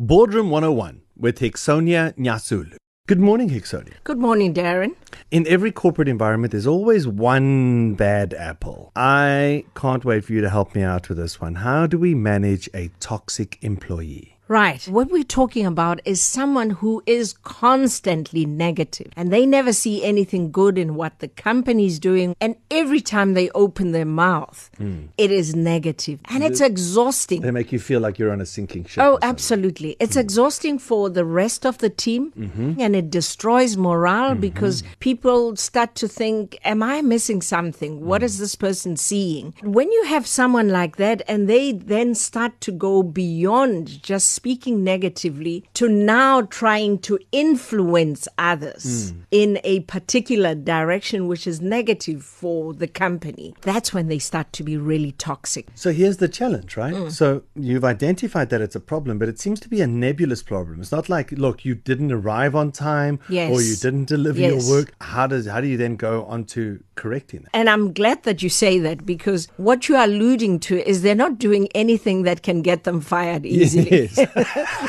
Boardroom 101 with Hixonia Nyasulu. Good morning, Hixonia. Good morning, Darren. In every corporate environment, there's always one bad apple. I can't wait for you to help me out with this one. How do we manage a toxic employee? Right. What we're talking about is someone who is constantly negative and they never see anything good in what the company's doing. And every time they open their mouth, mm. it is negative and it's exhausting. They make you feel like you're on a sinking ship. Oh, absolutely. It's mm. exhausting for the rest of the team mm-hmm. and it destroys morale mm-hmm. because people start to think, Am I missing something? What mm. is this person seeing? When you have someone like that and they then start to go beyond just speaking negatively to now trying to influence others mm. in a particular direction which is negative for the company. That's when they start to be really toxic. So here's the challenge, right? Mm. So you've identified that it's a problem, but it seems to be a nebulous problem. It's not like, look, you didn't arrive on time yes. or you didn't deliver yes. your work. How does how do you then go on to correcting it? And I'm glad that you say that because what you are alluding to is they're not doing anything that can get them fired easily. Yes.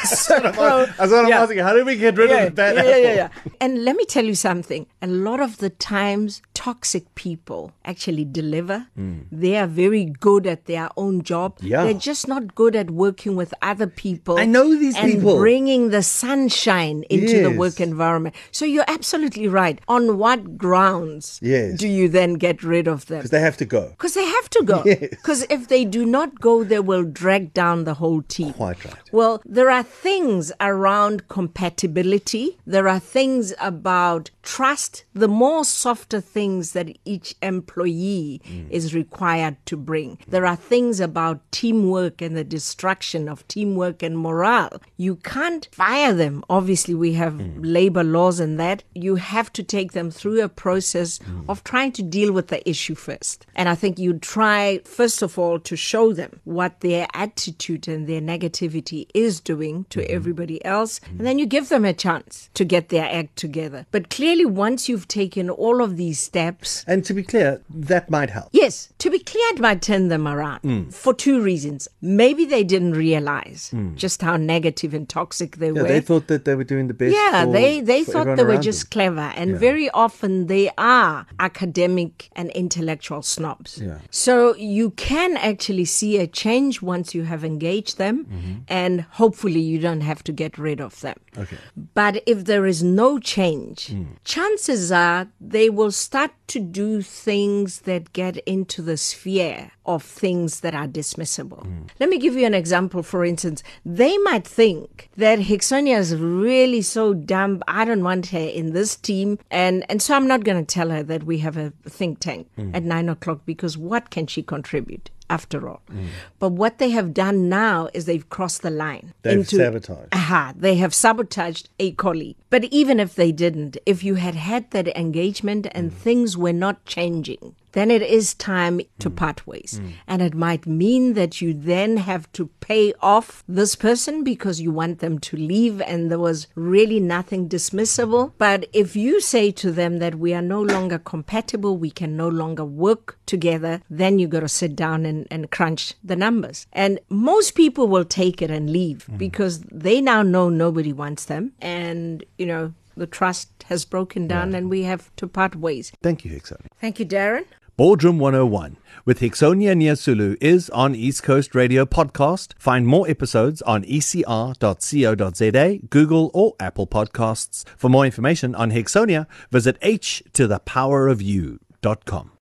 So, that's what I'm asking. How do we get rid yeah, of the bad yeah? Yeah, yeah, yeah. And let me tell you something. A lot of the times, toxic people actually deliver. Mm. They are very good at their own job. Yeah. They're just not good at working with other people. I know these and people. bringing the sunshine into yes. the work environment. So you're absolutely right. On what grounds yes. do you then get rid of them? Because they have to go. Because they have to go. Because yes. if they do not go, they will drag down the whole team. Quite right. Well, there are things around compatibility. There are things about trust, the more softer things that each employee mm. is required to bring. There are things about teamwork and the destruction of teamwork and morale. You can't fire them. Obviously, we have mm. labor laws and that. You have to take them through a process mm. of trying to deal with the issue first. And I think you try, first of all, to show them what their attitude and their negativity is doing to mm-hmm. everybody else. And then you give them a chance to get their act together. But clearly, once you've taken all of these steps. And to be clear, that might help. Yes. To be clear, it might turn them around mm. for two reasons. Maybe they didn't realize mm. just how negative and toxic they yeah, were. They thought that they were doing the best. Yeah, for, they, they thought they were just them. clever. And yeah. very often they are academic and intellectual snobs. Yeah. So you can actually see a change once you have engaged them. Mm-hmm. And hopefully you don't have to get rid of them. Okay. But if there is no change, mm chances are they will start to do things that get into the sphere of things that are dismissible. Mm. Let me give you an example. For instance, they might think that Hixonia is really so dumb. I don't want her in this team. And, and so I'm not going to tell her that we have a think tank mm. at nine o'clock because what can she contribute? after all. Mm. But what they have done now is they've crossed the line. They've into, sabotaged. Aha, they have sabotaged a colleague. But even if they didn't, if you had had that engagement and mm. things were not changing, then it is time to mm. part ways. Mm. And it might mean that you then have to pay off this person because you want them to leave and there was really nothing dismissible. But if you say to them that we are no longer compatible, we can no longer work together, then you got to sit down and, and crunch the numbers. And most people will take it and leave mm. because they now know nobody wants them. And, you know, the trust has broken down yeah. and we have to part ways. Thank you, Hixon. Thank you, Darren. Boardroom 101 with Hixonia Nyasulu is on East Coast Radio Podcast. Find more episodes on ecr.co.za, Google or Apple Podcasts. For more information on Hixonia, visit h to the power of you.com.